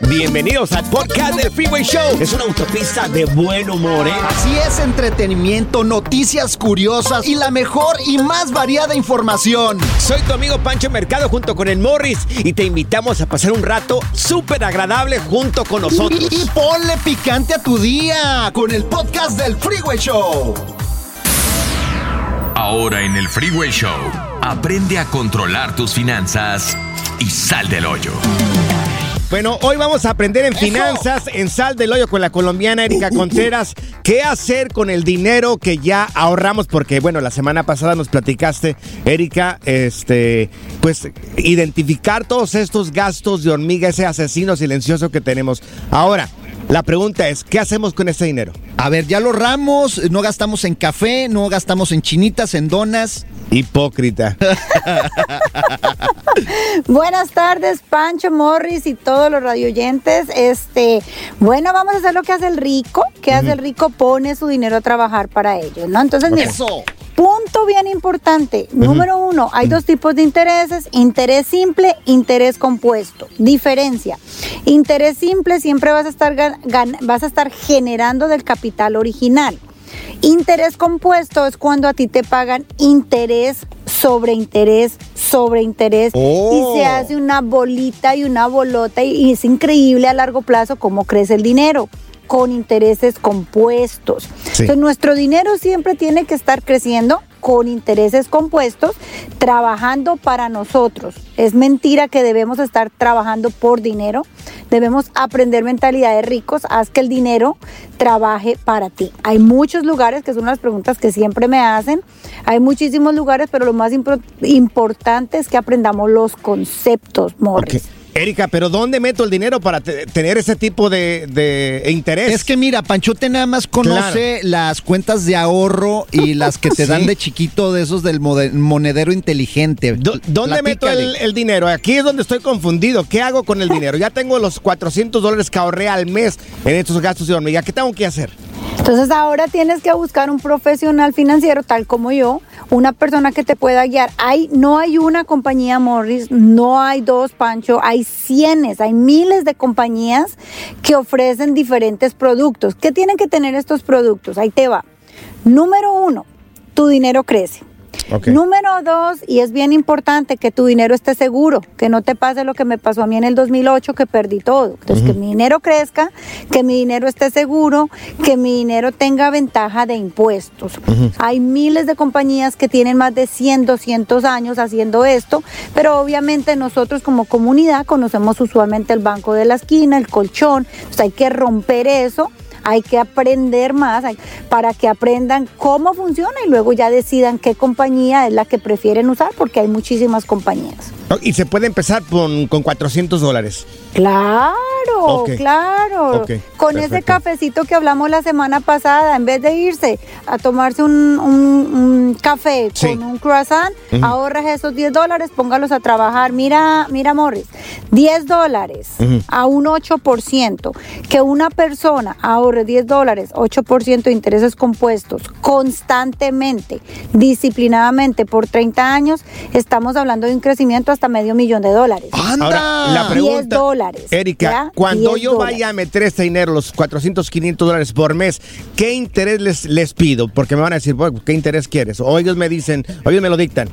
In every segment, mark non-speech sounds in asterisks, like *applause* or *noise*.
Bienvenidos al podcast del Freeway Show. Es una autopista de buen humor, ¿eh? Así es, entretenimiento, noticias curiosas y la mejor y más variada información. Soy tu amigo Pancho Mercado junto con el Morris y te invitamos a pasar un rato súper agradable junto con nosotros. Y, y ponle picante a tu día con el podcast del Freeway Show. Ahora en el Freeway Show, aprende a controlar tus finanzas y sal del hoyo. Bueno, hoy vamos a aprender en finanzas, en Sal del Hoyo con la colombiana Erika Contreras, qué hacer con el dinero que ya ahorramos, porque bueno, la semana pasada nos platicaste, Erika, este, pues identificar todos estos gastos de hormiga, ese asesino silencioso que tenemos. Ahora, la pregunta es, ¿qué hacemos con ese dinero? A ver, ya lo ahorramos, no gastamos en café, no gastamos en chinitas, en donas. Hipócrita. *laughs* Buenas tardes, Pancho Morris y todos los radioyentes. Este, bueno, vamos a hacer lo que hace el rico. ¿Qué hace el rico? Pone su dinero a trabajar para ellos, ¿no? Entonces, mira, Eso. Punto bien importante. Número uno, hay dos tipos de intereses: interés simple, interés compuesto. Diferencia: interés simple siempre vas a estar vas a estar generando del capital original. Interés compuesto es cuando a ti te pagan interés sobre interés sobre interés Oh. y se hace una bolita y una bolota y, y es increíble a largo plazo cómo crece el dinero con intereses compuestos. Sí. Entonces nuestro dinero siempre tiene que estar creciendo con intereses compuestos, trabajando para nosotros. Es mentira que debemos estar trabajando por dinero. Debemos aprender mentalidad de ricos. Haz que el dinero trabaje para ti. Hay muchos lugares, que son las preguntas que siempre me hacen. Hay muchísimos lugares, pero lo más impor- importante es que aprendamos los conceptos, Morris. Erika, pero ¿dónde meto el dinero para te- tener ese tipo de, de interés? Es que mira, Panchote nada más conoce las cuentas de ahorro y *laughs* las que te dan de chiquito de esos del monedero inteligente. Do- ¿Dónde meto el, el dinero? Aquí es donde estoy confundido. ¿Qué hago con el dinero? Ya tengo los 400 dólares que ahorré al mes en estos gastos de hormiga. ¿Qué tengo que hacer? Entonces ahora tienes que buscar un profesional financiero tal como yo, una persona que te pueda guiar. Hay, no hay una compañía Morris, no hay dos Pancho, hay cientos, hay miles de compañías que ofrecen diferentes productos. ¿Qué tienen que tener estos productos? Ahí te va. Número uno, tu dinero crece. Número dos, y es bien importante que tu dinero esté seguro, que no te pase lo que me pasó a mí en el 2008, que perdí todo. Entonces, que mi dinero crezca, que mi dinero esté seguro, que mi dinero tenga ventaja de impuestos. Hay miles de compañías que tienen más de 100, 200 años haciendo esto, pero obviamente nosotros como comunidad conocemos usualmente el banco de la esquina, el colchón, entonces hay que romper eso hay que aprender más para que aprendan cómo funciona y luego ya decidan qué compañía es la que prefieren usar porque hay muchísimas compañías. Y se puede empezar con, con 400 dólares. Claro, claro. Con ese cafecito que hablamos la semana pasada, en vez de irse a tomarse un, un- un café Sí. con un croissant, ahorras esos 10 dólares, póngalos a trabajar. Mira, mira, Morris, 10 dólares a un 8%, que una persona ahorre 10 dólares, 8% de intereses compuestos constantemente, disciplinadamente por 30 años, estamos hablando de un crecimiento hasta medio millón de dólares. ¡Anda! Ahora, la 10 pregunta, dólares. Erika, ¿ya? cuando 10 yo dólares. vaya a meter este dinero, los 400, 500 dólares por mes, ¿qué interés les, les pido? Porque me van a decir, "Bueno, ¿qué interés quieres? O ellos me dicen, o ellos me lo dictan.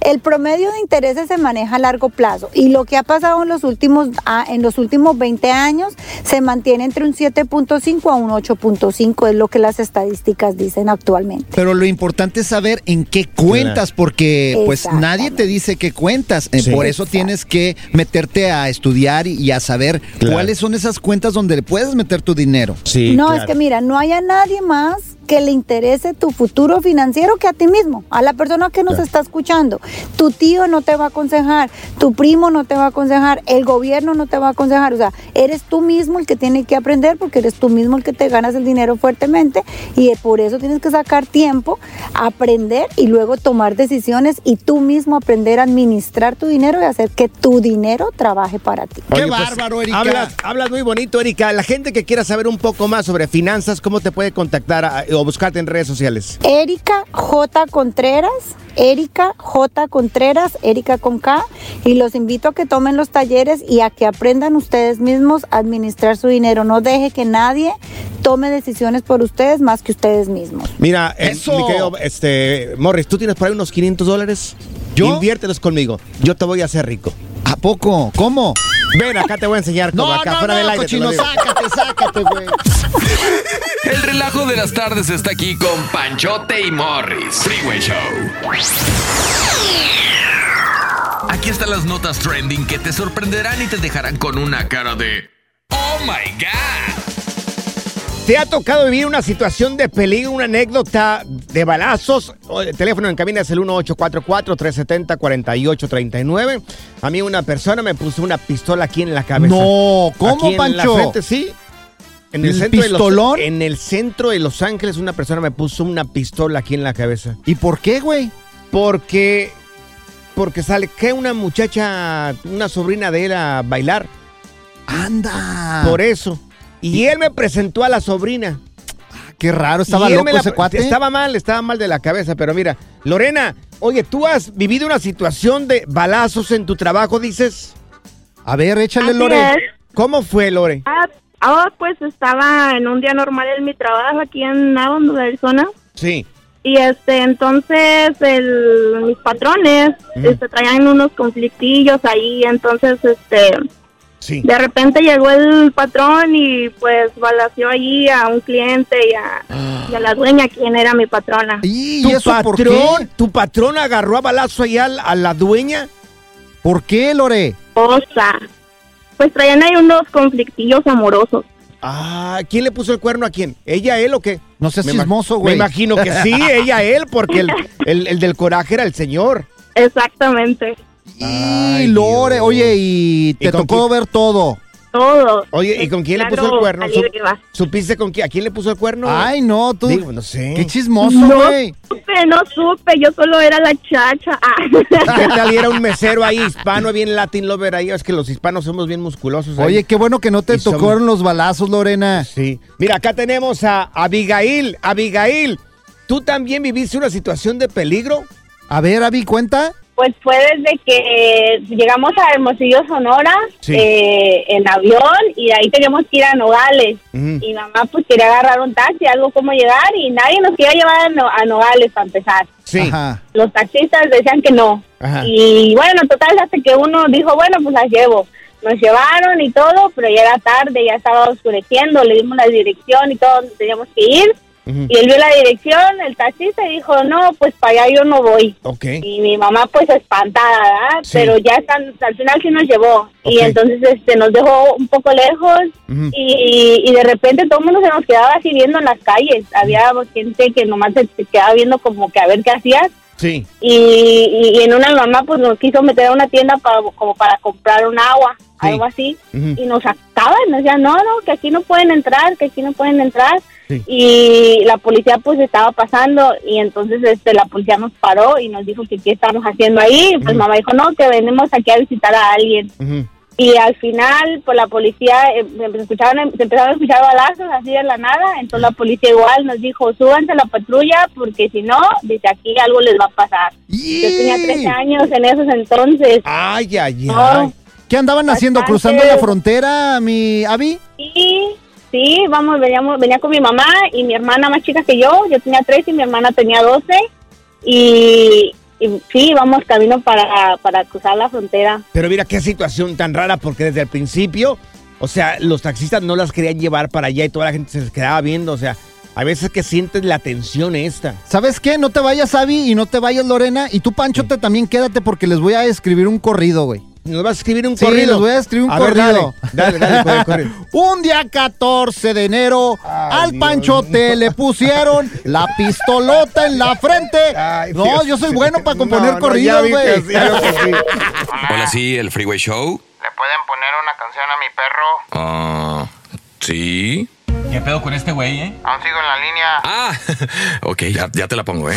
El promedio de intereses se maneja a largo plazo y lo que ha pasado en los últimos ah, en los últimos 20 años se mantiene entre un 7.5 a un 8.5 es lo que las estadísticas dicen actualmente. Pero lo importante es saber en qué cuentas, porque pues nadie te dice qué cuentas. Eh, Sí. Por eso tienes que meterte a estudiar y, a saber Claro. cuáles son esas cuentas donde puedes meter tu dinero. Sí, no, es que mira, no hay a nadie más que le interese tu futuro financiero que a ti mismo, a la persona que nos está escuchando. Tu tío no te va a aconsejar, tu primo no te va a aconsejar, el gobierno no te va a aconsejar. O sea, eres tú mismo el que tiene que aprender porque eres tú mismo el que te ganas el dinero fuertemente y por eso tienes que sacar tiempo, aprender y luego tomar decisiones y tú mismo aprender a administrar tu dinero y hacer que tu dinero trabaje para ti. ¡Qué Oye, pues, bárbaro, Erika! Hablas, hablas muy bonito, Erika. La gente que quiera saber un poco más sobre finanzas, ¿cómo te puede contactar a- o buscarte en redes sociales? Erika J. Contreras, Erika J. Contreras, Erika con K, y los invito a que tomen los talleres y a que aprendan ustedes mismos a administrar su dinero. No deje que nadie tome decisiones por ustedes más que ustedes mismos. Mira, eh, ¡Eso! mi querido, este, Morris, ¿tú tienes por ahí unos 500 dólares? ¿Yo? Inviértelos conmigo. Yo te voy a hacer rico. ¿A poco? ¿Cómo? Ven, acá te voy a enseñar cómo. No, acá no, fuera no, del aire. cochino, sácate, sácate, güey. *laughs* El relajo de las tardes está aquí con Panchote y Morris. Freeway Show. Aquí están las notas trending que te sorprenderán y te dejarán con una cara de ¡Oh my God! ¿Te ha tocado vivir una situación de peligro, una anécdota de balazos? O El teléfono en cabina es el 1844-370-4839. A mí una persona me puso una pistola aquí en la cabeza. No, ¿cómo, Aquí en la Pancho? frente, sí. En el, ¿El centro de pistolón? Los, en el centro de Los Ángeles una persona me puso una pistola aquí en la cabeza. ¿Y por qué, güey? Porque porque sale que una muchacha, una sobrina de él a bailar. Anda. Por eso. Y él me presentó a la sobrina. Qué raro, estaba Y él loco me la- ese cuate. Estaba mal, estaba mal de la cabeza, pero mira, Lorena, oye, ¿tú has vivido una situación de balazos en tu trabajo, dices? A ver, échale, Así Lore. es. ¿Cómo fue, Lore? Ah, ah, pues estaba en un día normal en mi trabajo aquí en Avon, Arizona. Sí. Y este, entonces el, mis patrones Ujú. este, traían unos conflictillos ahí. Entonces, este, Sí. de repente llegó el patrón y pues balació allí a un cliente y a, y a la dueña, quien era mi patrona. ¿Y ¿Tu eso por patrón, qué? tu patrón agarró a balazo ahí al- a, la dueña? ¿Por qué, Lore? Cosa. Pues traían ahí unos conflictillos amorosos. Ah, ¿quién le puso el cuerno a quién? ¿Ella, él o qué? No Me ima- chismoso, Me güey. imagino que sí, ella, él, porque el, el- el del coraje era el señor. *laughs* Exactamente. Y Ay, Lore, oye, y te ¿Y con tocó ver todo. Todo. Oye, ¿y con quién le puso el cuerno? ¿Supiste con quién? ¿A quién le puso el cuerno? Ay, no, tú. Digo, no sé. Qué chismoso, No güey. supe, no supe, yo solo era la chacha. Ah. *laughs* ¿Qué tal? Y era un *laughs* mesero ahí hispano, bien Latin lover ahí. Es que los hispanos somos bien musculosos. ahí. Oye, qué bueno que no te Y somos- tocaron los balazos, Lorena. Sí. Mira, acá tenemos a Abigail. Abigail, ¿tú también viviste una situación de peligro? A ver, Avi, cuenta. Pues fue desde que llegamos a Hermosillo, Sonora, Sí. eh, en avión, y de ahí teníamos que ir a Nogales. Ujú. Y mamá pues quería agarrar un taxi, algo como llegar, y nadie nos quería llevar a, No- a Nogales para empezar. Sí. Ajá. Los taxistas decían que no. Ajá. Y bueno, total, hasta que uno dijo, bueno, pues las llevo. Nos llevaron y todo, pero ya era tarde, ya estaba oscureciendo, le dimos la dirección y todo, donde teníamos que ir. Y él vio la dirección, el taxista, y dijo, no, pues para allá yo no voy. Y mi mamá pues espantada, ¿verdad? Sí. Pero ya están, al final sí nos llevó. Y entonces este nos dejó un poco lejos y, y de repente todo el mundo se nos quedaba así viendo en las calles. Había gente que nomás se, se quedaba viendo como que a ver qué hacías. Sí. Y, y, y en una mamá pues nos quiso meter a una tienda para, como para comprar un agua, Sí. algo así. Y nos sacaban, nos decían, no, no, que aquí no pueden entrar, que aquí no pueden entrar. Y la policía pues estaba pasando y entonces este la policía nos paró y nos dijo que qué estamos haciendo ahí. Pues mamá dijo, no, que venimos aquí a visitar a alguien. Y al final, pues la policía, eh, se, escuchaban, se empezaron a escuchar balazos así de la nada, entonces la policía igual nos dijo, súbanse a la patrulla porque si no, desde aquí algo les va a pasar. Yo tenía 13 años en esos entonces. Ay, ay, ay. ¿Qué andaban haciendo? ¿Cruzando la frontera, mi Abby? Sí, sí, vamos, veníamos, venía con mi mamá y mi hermana más chica que yo, yo tenía 13 y mi hermana tenía 12 y, y sí, vamos camino para, para cruzar la frontera. Pero mira qué situación tan rara, porque desde el principio, o sea, los taxistas no las querían llevar para allá y toda la gente se les quedaba viendo, o sea, a veces que sientes la tensión esta. ¿Sabes qué? No te vayas, Abby, y no te vayas, Lorena. Y tú, Panchote, también quédate porque les voy a escribir un corrido, güey. Nos vas a escribir un Sí, corrido. les voy a escribir un A ver, corrido. dale, dale, dale, corre, corre. Un día 14 de enero, al Dios Panchote le pusieron la pistolota en la frente. Ay, no, Dios. yo soy bueno para componer no, corridos, güey. sí. *laughs* Hola, sí, el Freeway Show. ¿Le pueden poner una canción a mi perro? Ah, sí. ¿Qué pedo con este güey, eh? Aún sigo en la línea. Ah, *laughs* ok, ya, ya te la pongo, ¿eh?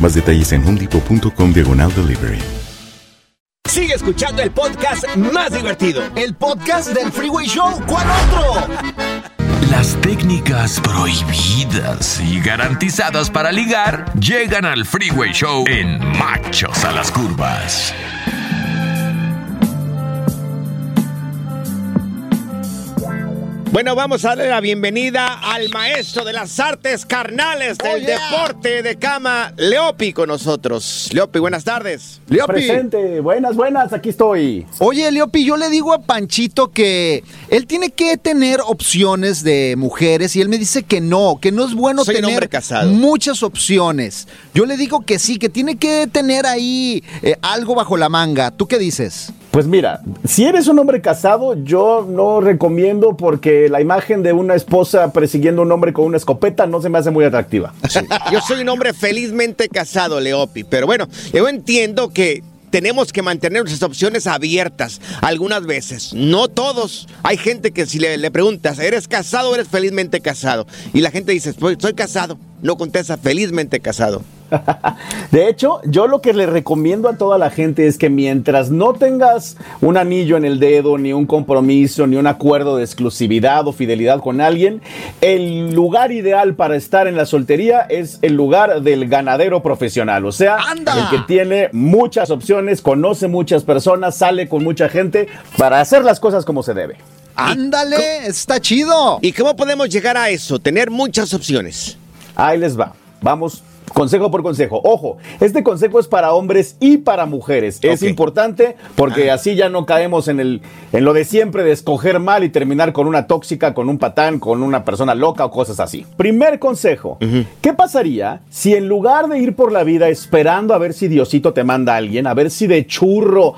Más detalles en homedepot.com diagonal delivery. Sigue escuchando el podcast más divertido. El podcast del Freeway Show. ¿Cuál otro? Las técnicas prohibidas y garantizadas para ligar llegan al Freeway Show en Machos a las Curvas. Bueno, vamos a darle la bienvenida al maestro de las artes carnales del Oh, yeah. deporte de cama, Leopi, con nosotros. Leopi, buenas tardes. Leopi. Presente, buenas, buenas, aquí estoy. Oye, Leopi, yo le digo a Panchito que él tiene que tener opciones de mujeres y él me dice que no, que no es bueno Soy tener casado. muchas opciones. Yo le digo que sí, que tiene que tener ahí eh, algo bajo la manga. ¿Tú qué dices? Pues mira, si eres un hombre casado, yo no recomiendo porque la imagen de una esposa persiguiendo a un hombre con una escopeta no se me hace muy atractiva. Yo soy un hombre felizmente casado, Leopi, pero bueno, yo entiendo que tenemos que mantener nuestras opciones abiertas algunas veces, no todos. Hay gente que si le, preguntas, ¿eres casado o eres felizmente casado? Y la gente dice, "Pues, soy casado, no contesta felizmente casado. *laughs* De hecho, yo lo que le recomiendo a toda la gente es que mientras no tengas un anillo en el dedo, ni un compromiso, ni un acuerdo de exclusividad o fidelidad con alguien, el lugar ideal para estar en la soltería es el lugar del ganadero profesional. O sea, ¡Anda! el que tiene muchas opciones, conoce muchas personas, sale con mucha gente para hacer las cosas como se debe. Ándale, está chido. ¿Y cómo podemos llegar a eso? Tener muchas opciones. Ahí les va. Vamos Consejo por consejo. Ojo, este consejo es para hombres y para mujeres. Es importante porque así ya no caemos en, el, en lo de siempre de escoger mal y terminar con una tóxica, con un patán, con una persona loca o cosas así. Primer consejo. ¿Qué pasaría si en lugar de ir por la vida esperando a ver si Diosito te manda a alguien, a ver si de churro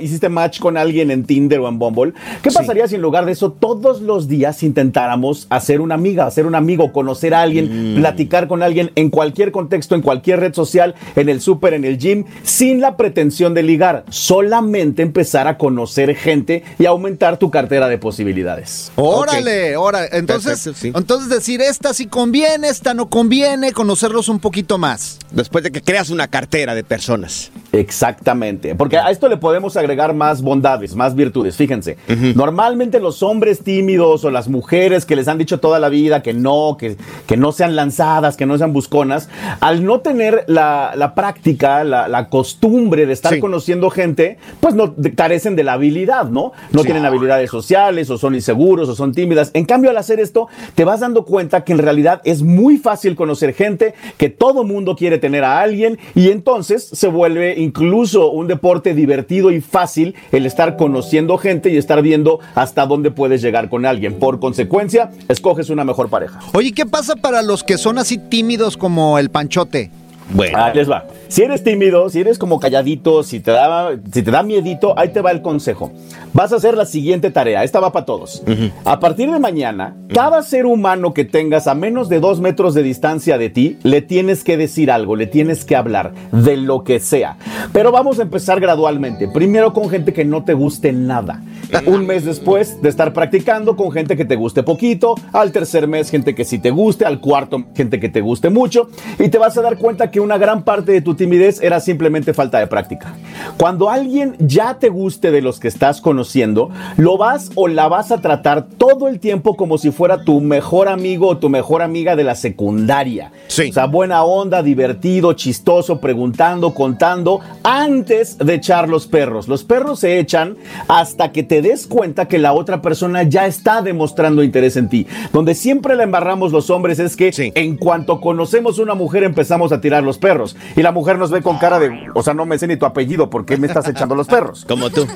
hiciste match con alguien en Tinder o en Bumble, ¿qué pasaría si en lugar de eso todos los días intentáramos hacer una amiga, hacer un amigo, conocer a alguien, platicar con alguien en cualquier contexto, en cualquier red social, en el súper, en el gym, sin la pretensión de ligar, solamente empezar a conocer gente y aumentar tu cartera de posibilidades. Órale, órale. Entonces, Perfecto, sí. entonces decir esta sí conviene, esta no conviene, conocerlos un poquito más. Después de que creas una cartera de personas. Exactamente, porque a esto le podemos agregar más bondades, más virtudes. Fíjense, normalmente los hombres tímidos o las mujeres que les han dicho toda la vida que no, que, que no sean lanzadas, que no sean busconas, al no tener la, la práctica, la, la costumbre de estar Sí. conociendo gente, pues no carecen de la habilidad, ¿no? No Sí. tienen habilidades sociales o son inseguros o son tímidas. En cambio, al hacer esto, te vas dando cuenta que en realidad es muy fácil conocer gente, que todo mundo quiere tener a alguien y entonces se vuelve incluso un deporte divertido y fácil el estar conociendo gente y estar viendo hasta dónde puedes llegar con alguien. Por consecuencia, escoges una mejor pareja. Oye, ¿qué pasa para los que son así tímidos como el panchote? Bueno. Ahí les va. Si eres tímido, si eres como calladito, si te da, si te da miedito, ahí te va el consejo. Vas a hacer la siguiente tarea. Esta va para todos. A partir de mañana, cada ser humano que tengas a menos de dos metros de distancia de ti, le tienes que decir algo, le tienes que hablar de lo que sea. Pero vamos a empezar gradualmente. Primero con gente que no te guste nada. Un mes después de estar practicando con gente que te guste poquito. Al tercer mes, gente que sí te guste. Al cuarto, gente que te guste mucho. Y te vas a dar cuenta que una gran parte de tu timidez era simplemente falta de práctica. Cuando alguien ya te guste de los que estás conociendo, lo vas o la vas a tratar todo el tiempo como si fuera tu mejor amigo o tu mejor amiga de la secundaria. Sí. O sea, buena onda, divertido, chistoso, preguntando, contando, antes de echar los perros. Los perros se echan hasta que te des cuenta que la otra persona ya está demostrando interés en ti. Donde siempre la embarramos los hombres es que Sí. en cuanto conocemos una mujer empezamos a tirar los perros. Y la mujer nos ve con cara de, o sea, no me sé ni tu apellido, ¿por qué me estás echando los perros? Como tú.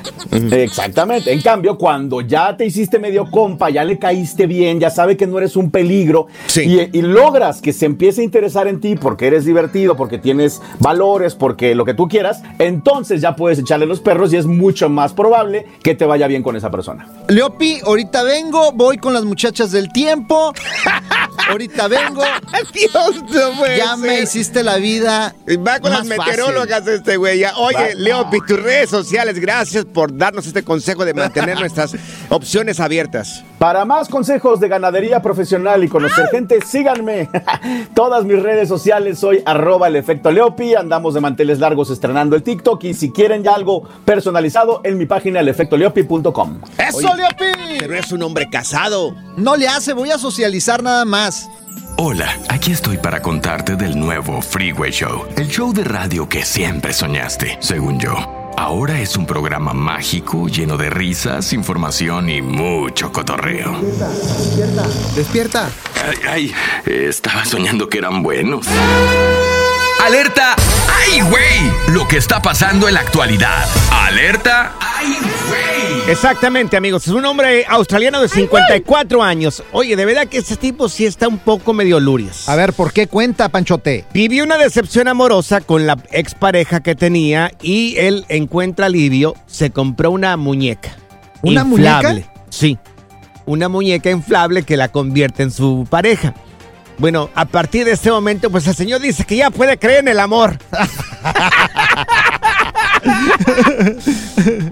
Exactamente. En cambio, cuando ya te hiciste medio compa, ya le caíste bien, ya sabe que no eres un peligro Sí. y, y logras que se empiece a interesar en ti porque eres divertido, porque tienes valores, porque lo que tú quieras, entonces ya puedes echarle los perros y es mucho más probable que te vaya bien con esa persona. Leopi, ahorita vengo, voy con las muchachas del tiempo. Ahorita vengo. *laughs* Dios, no puede Ya me hiciste la vida. Va con las más fácil. meteorólogas este güey. ya. Oye, Va. Leopi, tus redes sociales, gracias por darnos este consejo de mantener nuestras *laughs* opciones abiertas. Para más consejos de ganadería profesional y conocer gente, síganme. *laughs* Todas mis redes sociales soy arroba el efecto Leopi. Andamos de manteles largos estrenando el TikTok. Y si quieren ya algo personalizado, en mi página elefectoleopi.com. ¡Eso, Oye, Leopi! Pero es un hombre casado. No le hace, voy a socializar nada más. Hola, aquí estoy para contarte del nuevo Freeway Show, el show de radio que siempre soñaste, según yo. Ahora es un programa mágico lleno de risas, información y mucho cotorreo. Despierta. Ay, ay, estaba soñando que eran buenos. ¡Alerta! ¡Ay, güey! Lo que está pasando en la actualidad. ¡Alerta! ¡Ay, güey! Exactamente, amigos. Es un hombre australiano de 54 años. Oye, de verdad que ese tipo sí está un poco medio lurias. A ver, ¿por qué cuenta, Panchote? Vivió una decepción amorosa con la expareja que tenía y él encuentra alivio. Se compró una muñeca. ¿Una inflable. muñeca? Sí. Una muñeca inflable que la convierte en su pareja. Bueno, a partir de este momento, pues el señor dice que ya puede creer en el amor. *laughs*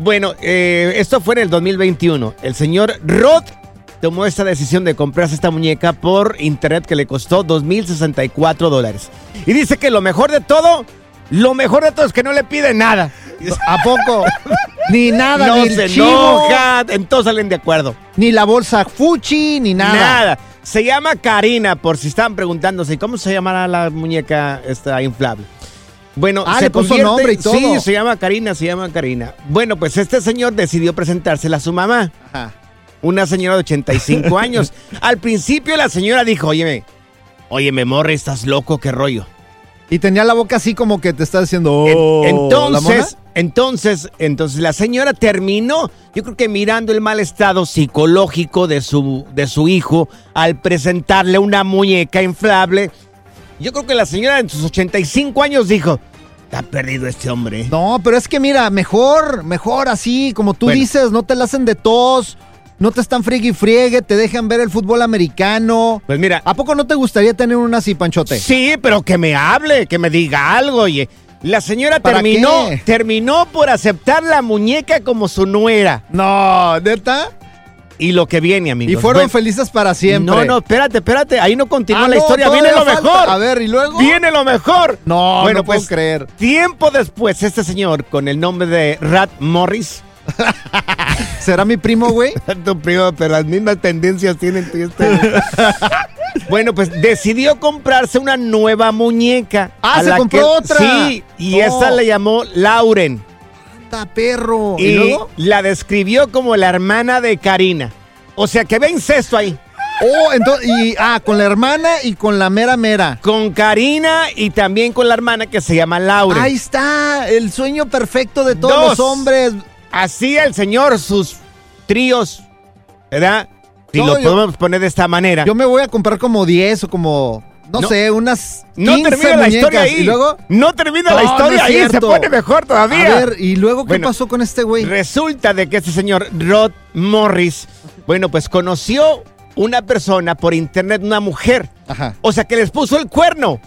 bueno, eh, esto fue en el 2021. El señor Rod tomó esta decisión de comprarse esta muñeca por internet que le costó 2.064 dólares. Y dice que lo mejor de todo, lo mejor de todo es que no le pide nada. ¿A poco? *laughs* Ni nada, no ni el se chivo, enoja, entonces salen de acuerdo. ni la bolsa Fuchi, ni nada. Nada. Se llama Karina, por si estaban preguntándose, ¿cómo se llamará la muñeca esta inflable? Bueno, Ah, se le puso nombre y todo. Sí, se llama Karina, se llama Karina. Bueno, pues este señor decidió presentársela a su mamá, Ajá. una señora de 85 *laughs* años. Al principio la señora dijo, óyeme, óyeme, morre, estás loco, qué rollo. Y tenía la boca así como que te está diciendo, En- oh, entonces, entonces, entonces la señora terminó, yo creo que mirando el mal estado psicológico de su, de su hijo al presentarle una muñeca inflable. Yo creo que la señora en sus 85 años dijo, está perdido este hombre. No, pero es que mira, mejor, mejor así, como tú Bueno. dices, no te la hacen de tos, no te están friegue y friegue, te dejan ver el fútbol americano. Pues mira, ¿A poco no te gustaría tener una así, Panchote? Sí, pero que me hable, que me diga algo. Oye, la señora ¿Para terminó, qué? terminó por aceptar la muñeca como su nuera. No, ¿neta? Y lo que viene, amigos. Y fueron Bueno, felices para siempre. No, no, espérate, espérate. Ahí no continúa Ah, la no, historia. Viene lo falta. mejor. A ver, ¿y luego? Viene lo mejor. No, bueno, no puedo pues, creer. Tiempo después, este señor con el nombre de Rat Morris. *laughs* ¿Será mi primo, güey? *laughs* tu primo, pero las mismas tendencias tienen tú y este. *laughs* bueno, pues decidió comprarse una nueva muñeca. Ah, se la compró que- otra. Sí, y No. esa le llamó Lauren. ¡Anda, perro! ¿Y, Y, luego? la describió como la hermana de Karina. O sea que ve incesto ahí. Oh, entonces, y, ah, con la hermana y con la mera mera. Con Karina y también con la hermana que se llama Lauren. Ahí está, el sueño perfecto de todos Dos. los hombres. Así el señor, sus tríos, ¿verdad? Si No, lo yo- podemos poner de esta manera. Yo me voy a comprar como 10 o como, no, No. sé, unas 15 no termina la historia ahí. Y luego... No termina la No, historia ahí. Se pone mejor todavía. A ver, ¿y luego qué pasó con este güey? Resulta de que este señor Rod Morris, bueno, pues conoció una persona por internet, una mujer. Ajá. O sea que les puso el cuerno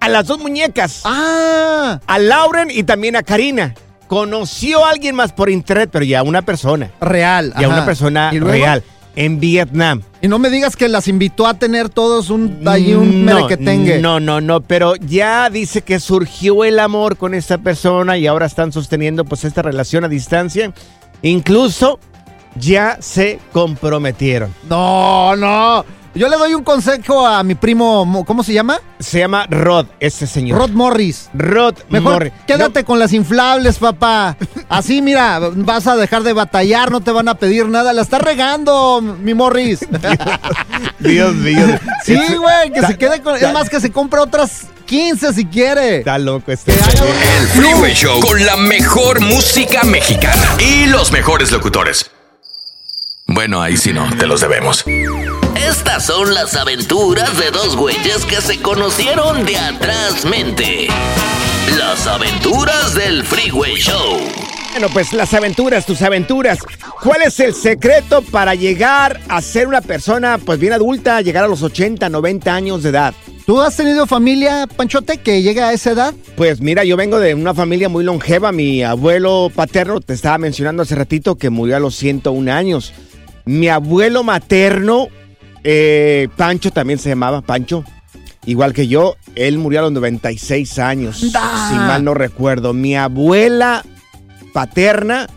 a las dos muñecas. Ah, A Lauren y también a Karina. Conoció a alguien más por internet, pero ya una persona. real. Ya ajá. una persona ¿Y luego? real. En Vietnam. Y no me digas que las invitó a tener todos un, ahí un no, merequetengue. no, no, no, pero ya dice que surgió el amor con esta persona y ahora están sosteniendo pues esta relación a distancia. Incluso ya se comprometieron. No, no. Yo le doy un consejo a mi primo, Mo- ¿cómo se llama? Se llama Rod, este señor. Rod Morris. Rod Mejor Morris. quédate con las inflables, papá. Así, mira, vas a dejar de batallar, no te van a pedir nada. La está regando, mi Morris. *laughs* Dios mío. Sí, güey, que Ta- se quede con. Es más, que se compre otras 15 si quiere. Está loco este. El Freeway Show con la mejor música mexicana y los mejores locutores. Bueno, ahí sí no, te los debemos. Estas son las aventuras de dos güeyes que se conocieron de atrás mente. Las aventuras del Freeway Show. Bueno, pues las aventuras, tus aventuras. ¿Cuál es el secreto para llegar a ser una persona pues bien adulta, llegar a los 80, 90 años de edad? ¿Tú has tenido familia, Panchote, que llega a esa edad? Pues mira, yo vengo de una familia muy longeva. Mi abuelo paterno, te estaba mencionando hace ratito, que murió a los 101 años. Mi abuelo materno, eh, Pancho también se llamaba, Pancho. Igual que yo, él murió a los 96 años, si mal no recuerdo. Mi abuela paterna,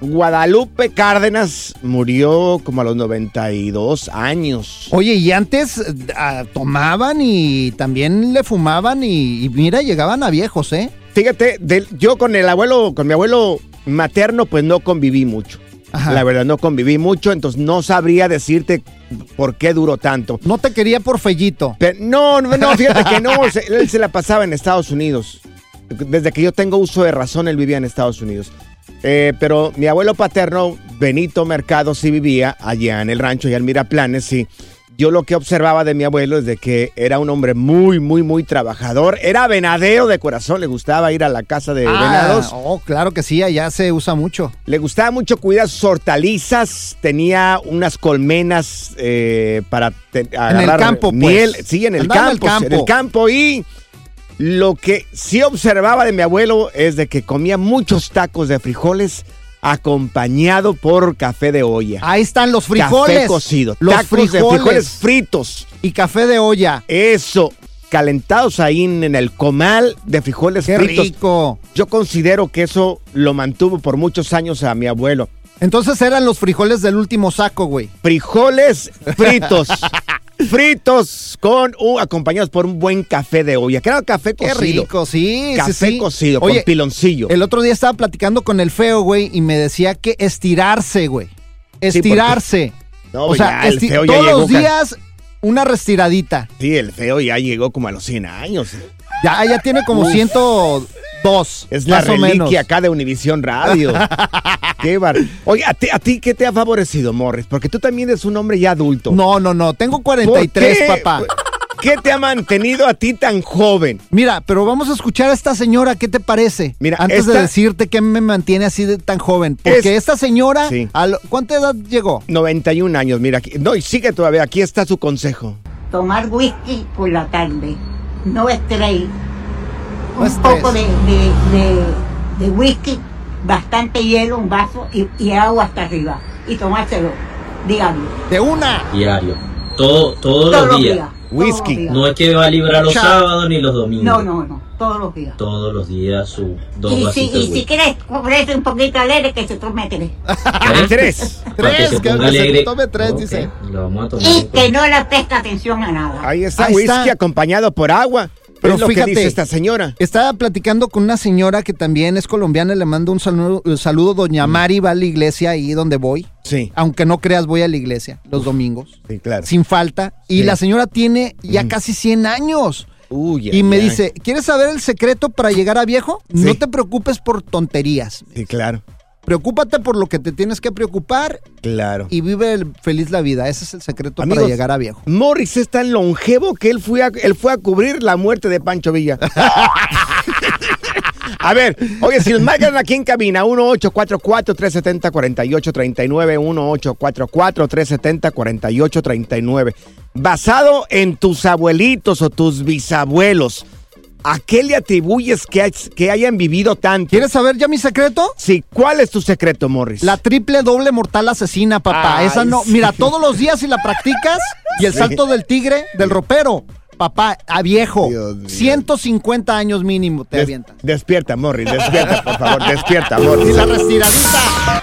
Guadalupe Cárdenas, murió como a los 92 años. Oye, y antes ah, tomaban y también le fumaban y, y mira, llegaban a viejos, ¿eh? Fíjate, yo con el abuelo, con mi abuelo materno, pues no conviví mucho. Ajá. La verdad, no conviví mucho, entonces no sabría decirte por qué duró tanto. No te quería por fellito. Pero, no, no, no, fíjate que no, *laughs* se- él se la pasaba en Estados Unidos. Desde que yo tengo uso de razón, él vivía en Estados Unidos. Eh, pero mi abuelo paterno, Benito Mercado, sí vivía allá en el rancho, allá en Miraplanes, y yo lo que observaba de mi abuelo es de que era un hombre muy, muy, muy trabajador. Era venadero de corazón, le gustaba ir a la casa de Ah, venados. oh, claro que sí, allá se usa mucho. Le gustaba mucho cuidar sus hortalizas, tenía unas colmenas eh, para te- agarrar campo, pues. miel. Sí, en el, en campo, el campo. en el campo. Y lo que sí observaba de mi abuelo es de que comía muchos tacos de frijoles acompañado por café de olla. Ahí están los frijoles. Café cocido. Los tacos frijoles. de frijoles fritos. Y café de olla. Eso, calentados ahí en, el comal de frijoles Qué fritos. rico. Yo considero que eso lo mantuvo por muchos años a mi abuelo. Entonces eran los frijoles del último saco, güey. frijoles fritos. *laughs* fritos con uh, acompañados por un buen café de olla. Que era café Qué cocido. rico, sí. Café sí, sí. cocido Oye, con piloncillo. El otro día estaba platicando con el feo, güey, y me decía que estirarse, güey. Estirarse. No, o sea, ya, el esti- feo ya todos llegó, los días una restiradita. Sí, el feo ya llegó como a los 100 años. Ya, ya tiene como Uf. 102. Es la más o menos. reliquia acá de Univisión Radio. *laughs* qué bar... Oye, ¿a ti, ¿a ti qué te ha favorecido, Morris? Porque tú también eres un hombre ya adulto. No, no, no. Tengo ¿Por 43, qué? papá. ¿Qué te ha mantenido a ti tan joven? Mira, pero vamos a escuchar a esta señora, ¿qué te parece? Mira, Antes de decirte qué me mantiene así de tan joven. Porque Es- esta señora, Sí. a lo- ¿cuánta edad llegó? 91 años, mira. Aquí, no, y sigue todavía. Aquí está su consejo. tomar whisky por la tarde, no estrés, No un estrés. poco de, de, de- de whisky, bastante hielo, un vaso y, y agua hasta arriba y tomárselo, díganme. De una. Diario. Todo, todos, Todos los los días. días. Whisky. No es que va a librar los Chao. sábados ni los domingos. No, no, no, todos los días. Todos los días su dos Y si, vasitos de y si whisky. quieres ponerse un poquito alegre, que se tome tres. Tres. *laughs* Para que se que- ponga que se alegre. tome tres, Ok, dice. Lo vamos a tomar. Y que no le presta atención a nada. Ahí está Ahí whisky está. acompañado por agua. Pero es lo fíjate, que dice esta señora. Estaba platicando con una señora que también es colombiana, le mando un saludo, un saludo doña Mari va a la iglesia ahí donde voy. Sí. Aunque no creas, voy a la iglesia los domingos. Sí, claro. Sin falta. Y Sí. la señora tiene ya casi 100 años. Uy, y me dice, ¿quieres saber el secreto para llegar a viejo? No te preocupes por tonterías. Sí, claro. Preocúpate por lo que te tienes que preocupar Claro. y vive el- feliz la vida. Ese es el secreto Amigos, para llegar a viejo. Morris es tan longevo que él fue a, él fue a cubrir la muerte de Pancho Villa. *laughs* a ver, oye, si nos marcan aquí en cabina, 1844-370-4839, 1844-370-4839. Basado en tus abuelitos o tus bisabuelos, ¿a qué le atribuyes que, hay- que hayan vivido tanto? ¿Quieres saber ya mi secreto? Sí, ¿cuál es tu secreto, Morris? La triple doble mortal asesina, papá. Ay, Esa no. sí. Mira, todos los días si la practicas y el Sí. salto del tigre, del ropero. Papá, a viejo. Dios mío. 150 años mínimo te Des- avientas. despierta, Morris, despierta, por favor, despierta, Morris. Y la restiradita.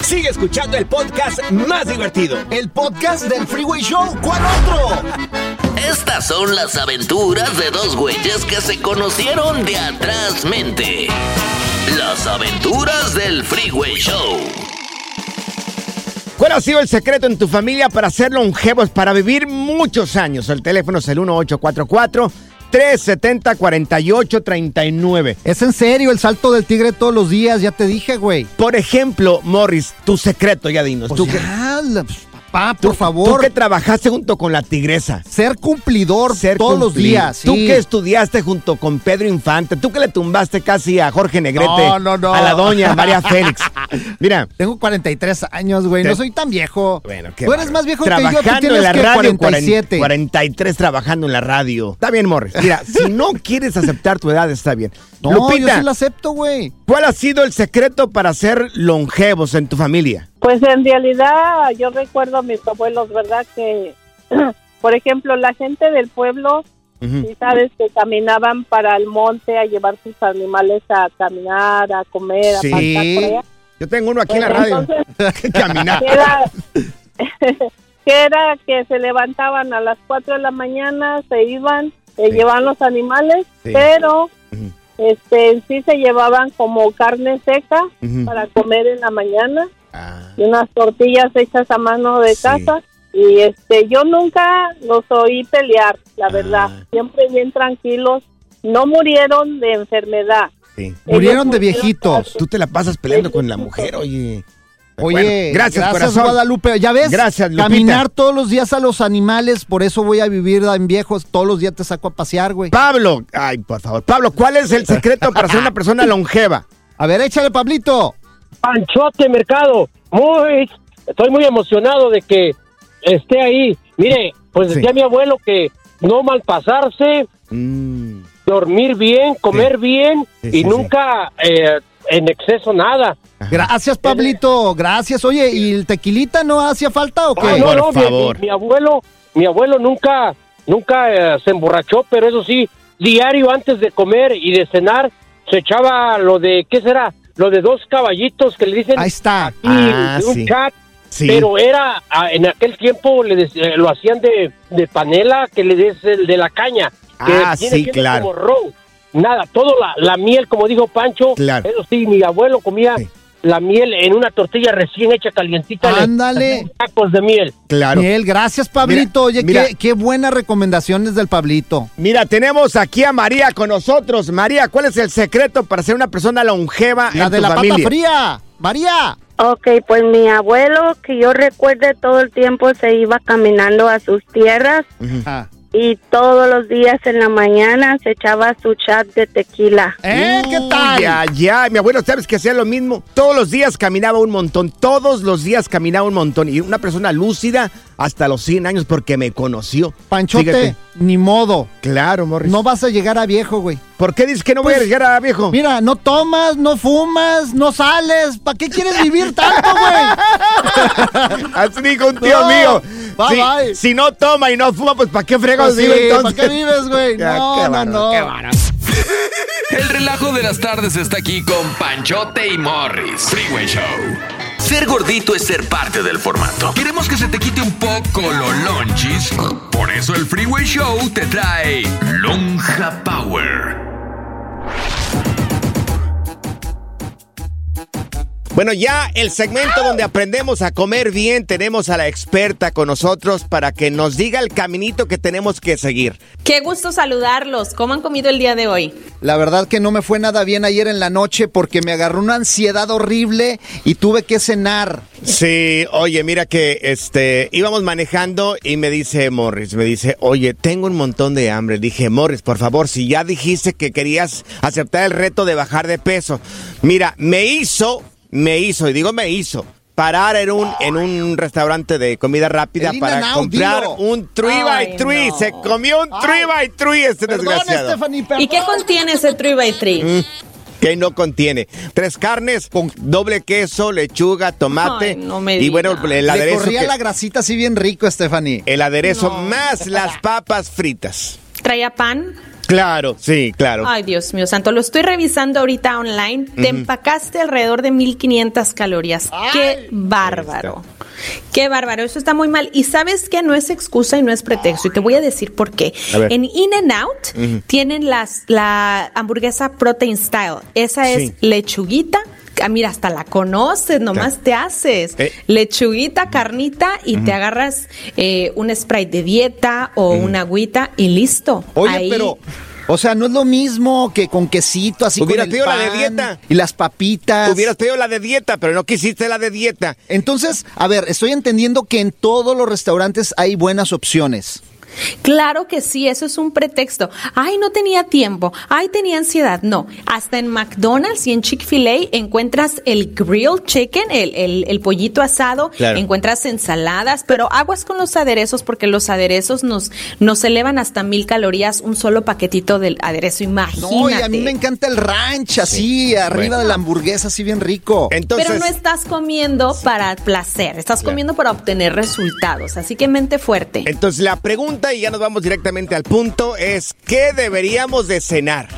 Sigue escuchando el podcast más divertido. El podcast del Freeway Show. ¿Cuál otro? Estas son las aventuras de dos güeyes que se conocieron de atrás mente. Las aventuras del Freeway Show. ¿Cuál ha sido el secreto en tu familia para ser longevos, para vivir muchos años? El teléfono es el 1844-370-4839. Es en serio el salto del tigre todos los días, ya te dije, güey. Por ejemplo, Morris, tu secreto, ya dinos. Pues tú, ya, que, la- pues, papá, tú- por favor. Tú que trabajaste junto con la tigresa. Ser cumplidor Ser todos los días. Tú que estudiaste junto con Pedro Infante. Tú que le tumbaste casi a Jorge Negrete. No, no, no. A la doña María *laughs* Félix. Mira. Tengo 43 años, güey. No soy tan viejo. Bueno, qué Tú eres más viejo que yo. Tú Trabajando tienes en la que radio, 47. 43 trabajando en la radio. Está bien, Morris. Mira, *laughs* si no quieres aceptar tu edad, está bien. No, Lupita, yo sí la acepto, güey. ¿cuál ha sido el secreto para ser longevos en tu familia? Pues en realidad yo recuerdo a mis abuelos, ¿verdad? Que, *clears throat* por ejemplo, la gente del pueblo, sí sabes que caminaban para el monte a llevar sus animales a caminar, a comer, a por Sí. allá. Yo tengo uno aquí en la Pues, radio. *laughs* Caminar. Que era, *laughs* que era que se levantaban a las 4 de la mañana, se iban, se llevaban los animales, Sí. pero este en sí se llevaban como carne seca para comer en la mañana Ah. y unas tortillas hechas a mano de casa y este yo nunca los oí pelear, la Ah. verdad, siempre bien tranquilos, no murieron de enfermedad. Sí. Murieron de viejitos. Tú te la pasas peleando con la mujer, oye. Oye, Bueno, gracias, corazón. Guadalupe. Ya ves, Gracias, Lupita. caminar todos los días a los animales, por eso voy a vivir en viejos. Todos los días te saco a pasear, güey. Pablo, ay, por favor. Pablo, ¿cuál es el secreto para ser una persona longeva? A ver, échale, Pablito. Panchote Mercado, muy, estoy muy emocionado de que esté ahí. Mire, pues Sí. decía mi abuelo que no malpasarse, Mm, dormir bien, comer bien Sí, y sí, nunca eh, en exceso nada. Gracias, Pablito. Gracias. Oye, ¿y el tequilita no hacía falta o qué? Ah, no, no, mi abuelo, mi abuelo nunca, nunca eh, se emborrachó, pero eso sí, diario antes de comer y de cenar se echaba lo de, ¿qué será? Lo de dos caballitos que le dicen. Ahí está. y Ah, de un sí. chat. Sí. Pero era, ah, en aquel tiempo le dec- eh, lo hacían de, de panela, que le des el de la caña. Que Ah, viene sí, claro. Como ron. Nada, todo la, la miel, como dijo Pancho. Claro. Eso sí, mi abuelo comía la miel en una tortilla recién hecha calientita. le- Ándale. Tacos de miel. claro. Miel, gracias, Pablito. Mira, Oye, mira. Qué, qué buenas recomendaciones del Pablito. Mira, tenemos aquí a María con nosotros. María, ¿cuál es el secreto para ser una persona longeva La en de tu la familia? pata fría. María. Ok, pues mi abuelo, que yo recuerde todo el tiempo, se iba caminando a sus tierras Ah. Y todos los días en la mañana se echaba su chat de tequila. ¿Eh? ¿Qué tal? Ya, ya. Mi abuelo, ¿sabes que hacía lo mismo? Todos los días caminaba un montón. Todos los días caminaba un montón. Y una persona lúcida hasta los 100 años porque me conoció. Panchote, Fíjate. ni modo. Claro, Morris. No vas a llegar a viejo, güey. ¿Por qué dices que no voy a Pues, llegar a viejo? Mira, no tomas, no fumas, no sales. ¿Para qué quieres vivir tanto, güey? *laughs* Así dijo un tío No, mío. Bye, si, bye. si no toma y no fuma, pues ¿para qué fregados Pues sí, vive entonces? ¿para qué vives, güey? *laughs* No, qué no, no. qué. El relajo de las tardes está aquí con Panchote y Morris. Freeway Show. Ser gordito es ser parte del formato. Queremos que se te quite un poco los lonchis. Por eso el Freeway Show te trae Lonja Power. Bueno, ya el segmento donde aprendemos a comer bien, tenemos a la experta con nosotros para que nos diga el caminito que tenemos que seguir. Qué gusto saludarlos. ¿Cómo han comido el día de hoy? La verdad que no me fue nada bien ayer en la noche porque me agarró una ansiedad horrible y tuve que cenar. Sí, oye, mira que este íbamos manejando y me dice Morris, me dice, oye, tengo un montón de hambre. Dije, Morris, por favor, si ya dijiste que querías aceptar el reto de bajar de peso, mira, me hizo, me hizo, y digo me hizo. Parar en un, en un restaurante de comida rápida para comprar dilo. un 3 Ay, by 3 no. Se comió un 3 by 3 este Perdón, desgraciado. Stephanie, perdón. ¿Y qué contiene ese 3x3? Mm, que no contiene. Tres carnes con doble queso, lechuga, tomate. Ay, no me y bueno, el Le aderezo. corría que- la grasita así bien rico, Stephanie. el aderezo más las papas fritas. ¿Traía pan? Claro, sí, claro. Ay, Dios mío santo, lo estoy revisando ahorita online. Te empacaste alrededor de 1500 calorías. Qué bárbaro. Qué bárbaro, eso está muy mal. Y sabes que no es excusa y no es pretexto. Y te voy a decir por qué. En In and Out tienen las, la hamburguesa Protein Style. Esa es Sí. lechuguita. Ah, mira, hasta la conoces, nomás te haces. Eh. Lechuguita, carnita y te agarras eh, un spray de dieta o una agüita y listo. Oye, Ahí- pero, o sea, no es lo mismo que con quesito, así Hubieras con el pedido la de pan dieta. Y las papitas. Hubieras pedido la de dieta, pero no quisiste la de dieta. Entonces, a ver, estoy entendiendo que en todos los restaurantes hay buenas opciones. Claro que sí, eso es un pretexto. Ay, no tenía tiempo. Ay, tenía ansiedad. No, hasta en McDonald's y en Chick-fil-A encuentras el grilled chicken, el, el- el pollito asado, Claro. encuentras ensaladas, pero aguas con los aderezos porque los aderezos nos, nos elevan hasta mil calorías un solo paquetito del aderezo, imagínate. No, y a mí me encanta el ranch, así, arriba Bueno. de la hamburguesa, así bien rico. Entonces, Pero no estás comiendo para placer, estás comiendo para obtener resultados, así que mente fuerte. entonces la pregunta, y ya nos vamos directamente al punto, es ¿qué deberíamos de cenar?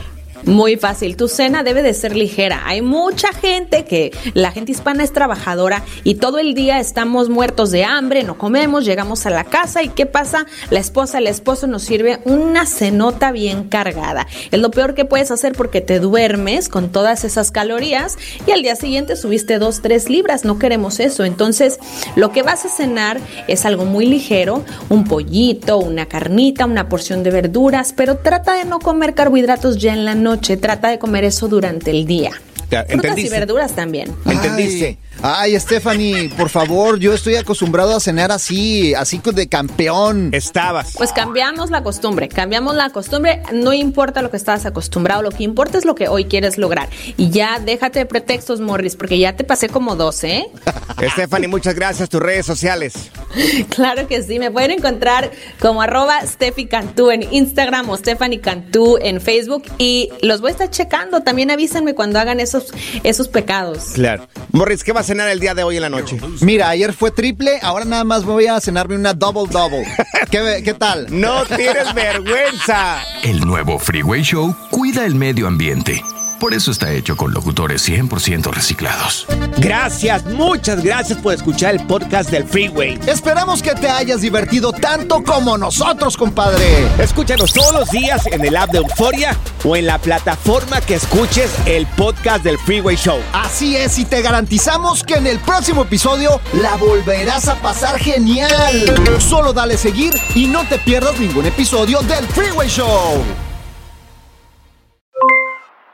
Muy fácil, tu cena debe de ser ligera. Hay mucha gente que la gente hispana es trabajadora y todo el día estamos muertos de hambre, no comemos, llegamos a la casa y ¿qué pasa? La esposa, el esposo nos sirve una cenota bien cargada. Es lo peor que puedes hacer porque te duermes con todas esas calorías y al día siguiente subiste dos, tres libras. No queremos eso. Entonces, lo que vas a cenar es algo muy ligero, un pollito, una carnita, una porción de verduras, pero trata de no comer carbohidratos ya en la noche, trata de comer eso durante el día. Ya, Frutas y verduras también. ¿Entendiste? Ay, Stephanie, por favor, yo estoy acostumbrado a cenar así, así de campeón. Estabas. Pues cambiamos la costumbre, cambiamos la costumbre, no importa lo que estás acostumbrado, lo que importa es lo que hoy quieres lograr. Y ya déjate de pretextos, Morris, porque ya te pasé como dos, ¿eh? *laughs* Stephanie, muchas gracias. Tus redes sociales. Claro que sí, me pueden encontrar como arroba Steffi Cantú en Instagram o Stephanie Cantú en Facebook y los voy a estar checando. También avísenme cuando hagan esos, esos pecados. Claro. Morris, ¿qué va a cenar el día de hoy en la noche? Mira, ayer fue triple, ahora nada más voy a cenarme una double double. ¿Qué, qué tal? *laughs* No tienes vergüenza. El nuevo Freeway Show cuida el medio ambiente. Por eso está hecho con locutores 100% reciclados. Gracias, muchas gracias por escuchar el podcast del Freeway. Esperamos que te hayas divertido tanto como nosotros, compadre. Escúchanos todos los días en el app de Euforia o en la plataforma que escuches el podcast del Freeway Show. Así es, y te garantizamos que en el próximo episodio la volverás a pasar genial. Solo dale seguir y no te pierdas ningún episodio del Freeway Show.